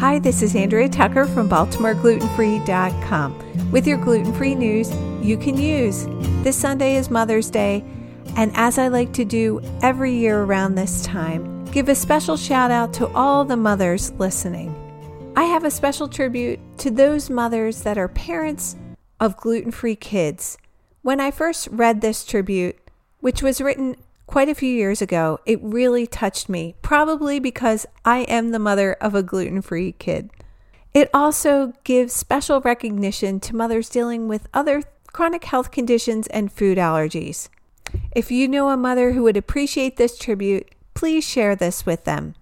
Hi, this is Andrea Tucker from BaltimoreGlutenFree.com with your gluten free news you can use. This Sunday is Mother's Day, and as I like to do every year around this time, give a special shout out to all the mothers listening. I have a special tribute to those mothers that are parents of gluten free kids. When I first read this tribute, which was written quite a few years ago, it really touched me, probably because I am the mother of a gluten free kid. It also gives special recognition to mothers dealing with other chronic health conditions and food allergies. If you know a mother who would appreciate this tribute, please share this with them.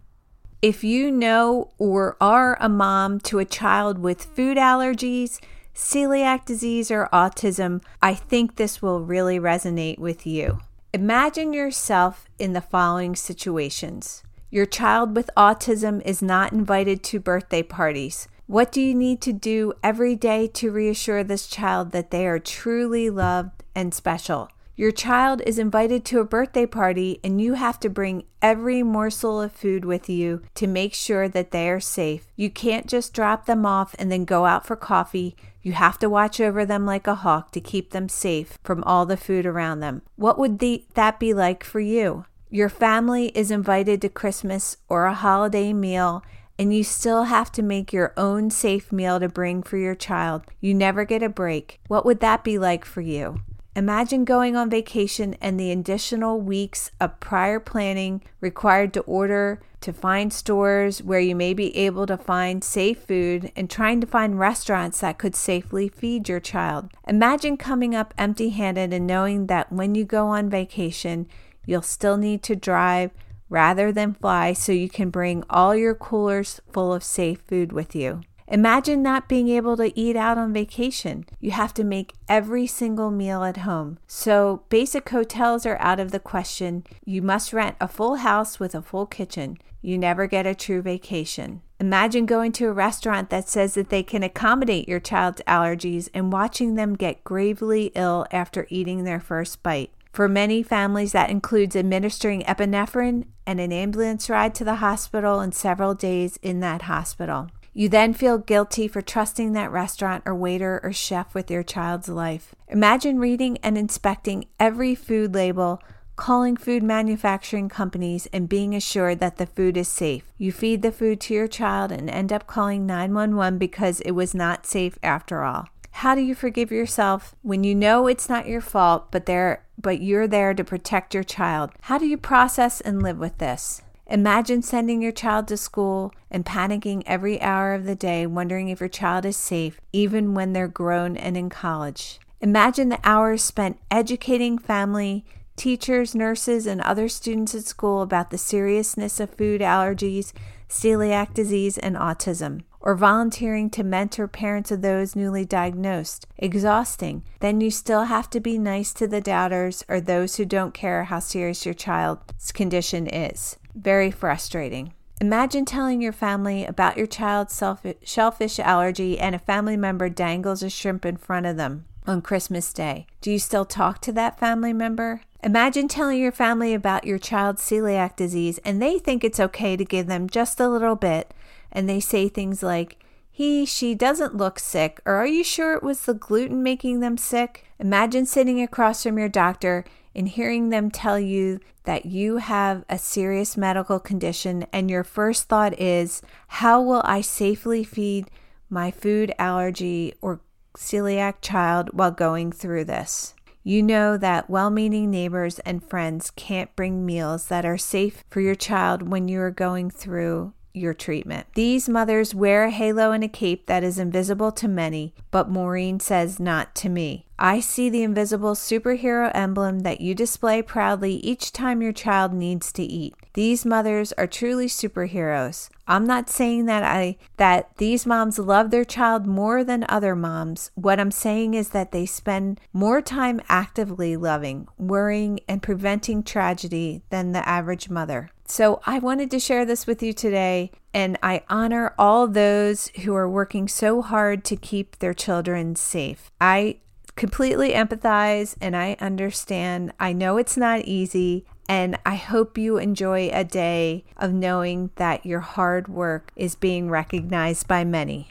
If you know or are a mom to a child with food allergies, celiac disease, or autism, I think this will really resonate with you. Imagine yourself in the following situations. Your child with autism is not invited to birthday parties. What do you need to do every day to reassure this child that they are truly loved and special? Your child is invited to a birthday party, and you have to bring every morsel of food with you to make sure that they are safe. You can't just drop them off and then go out for coffee. You have to watch over them like a hawk to keep them safe from all the food around them. What would the, that be like for you? Your family is invited to Christmas or a holiday meal, and you still have to make your own safe meal to bring for your child. You never get a break. What would that be like for you? Imagine going on vacation and the additional weeks of prior planning required to order, to find stores where you may be able to find safe food, and trying to find restaurants that could safely feed your child. Imagine coming up empty handed and knowing that when you go on vacation, you'll still need to drive rather than fly so you can bring all your coolers full of safe food with you. Imagine not being able to eat out on vacation. You have to make every single meal at home. So, basic hotels are out of the question. You must rent a full house with a full kitchen. You never get a true vacation. Imagine going to a restaurant that says that they can accommodate your child's allergies and watching them get gravely ill after eating their first bite. For many families, that includes administering epinephrine and an ambulance ride to the hospital and several days in that hospital. You then feel guilty for trusting that restaurant or waiter or chef with your child's life. Imagine reading and inspecting every food label, calling food manufacturing companies, and being assured that the food is safe. You feed the food to your child and end up calling 911 because it was not safe after all. How do you forgive yourself when you know it's not your fault, but there but you're there to protect your child? How do you process and live with this? Imagine sending your child to school and panicking every hour of the day, wondering if your child is safe, even when they're grown and in college. Imagine the hours spent educating family, teachers, nurses, and other students at school about the seriousness of food allergies, celiac disease, and autism. Or volunteering to mentor parents of those newly diagnosed. Exhausting. Then you still have to be nice to the doubters or those who don't care how serious your child's condition is very frustrating. Imagine telling your family about your child's shellfish allergy and a family member dangles a shrimp in front of them on Christmas Day. Do you still talk to that family member? Imagine telling your family about your child's celiac disease and they think it's okay to give them just a little bit and they say things like, he, she doesn't look sick, or are you sure it was the gluten making them sick? Imagine sitting across from your doctor and hearing them tell you that you have a serious medical condition, and your first thought is, How will I safely feed my food allergy or celiac child while going through this? You know that well meaning neighbors and friends can't bring meals that are safe for your child when you are going through your treatment. These mothers wear a halo and a cape that is invisible to many, but Maureen says not to me. I see the invisible superhero emblem that you display proudly each time your child needs to eat. These mothers are truly superheroes. I'm not saying that I that these moms love their child more than other moms. What I'm saying is that they spend more time actively loving, worrying and preventing tragedy than the average mother. So I wanted to share this with you today and I honor all those who are working so hard to keep their children safe. I completely empathize and I understand. I know it's not easy. And I hope you enjoy a day of knowing that your hard work is being recognized by many.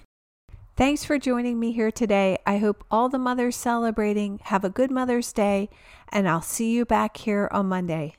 Thanks for joining me here today. I hope all the mothers celebrating have a good Mother's Day, and I'll see you back here on Monday.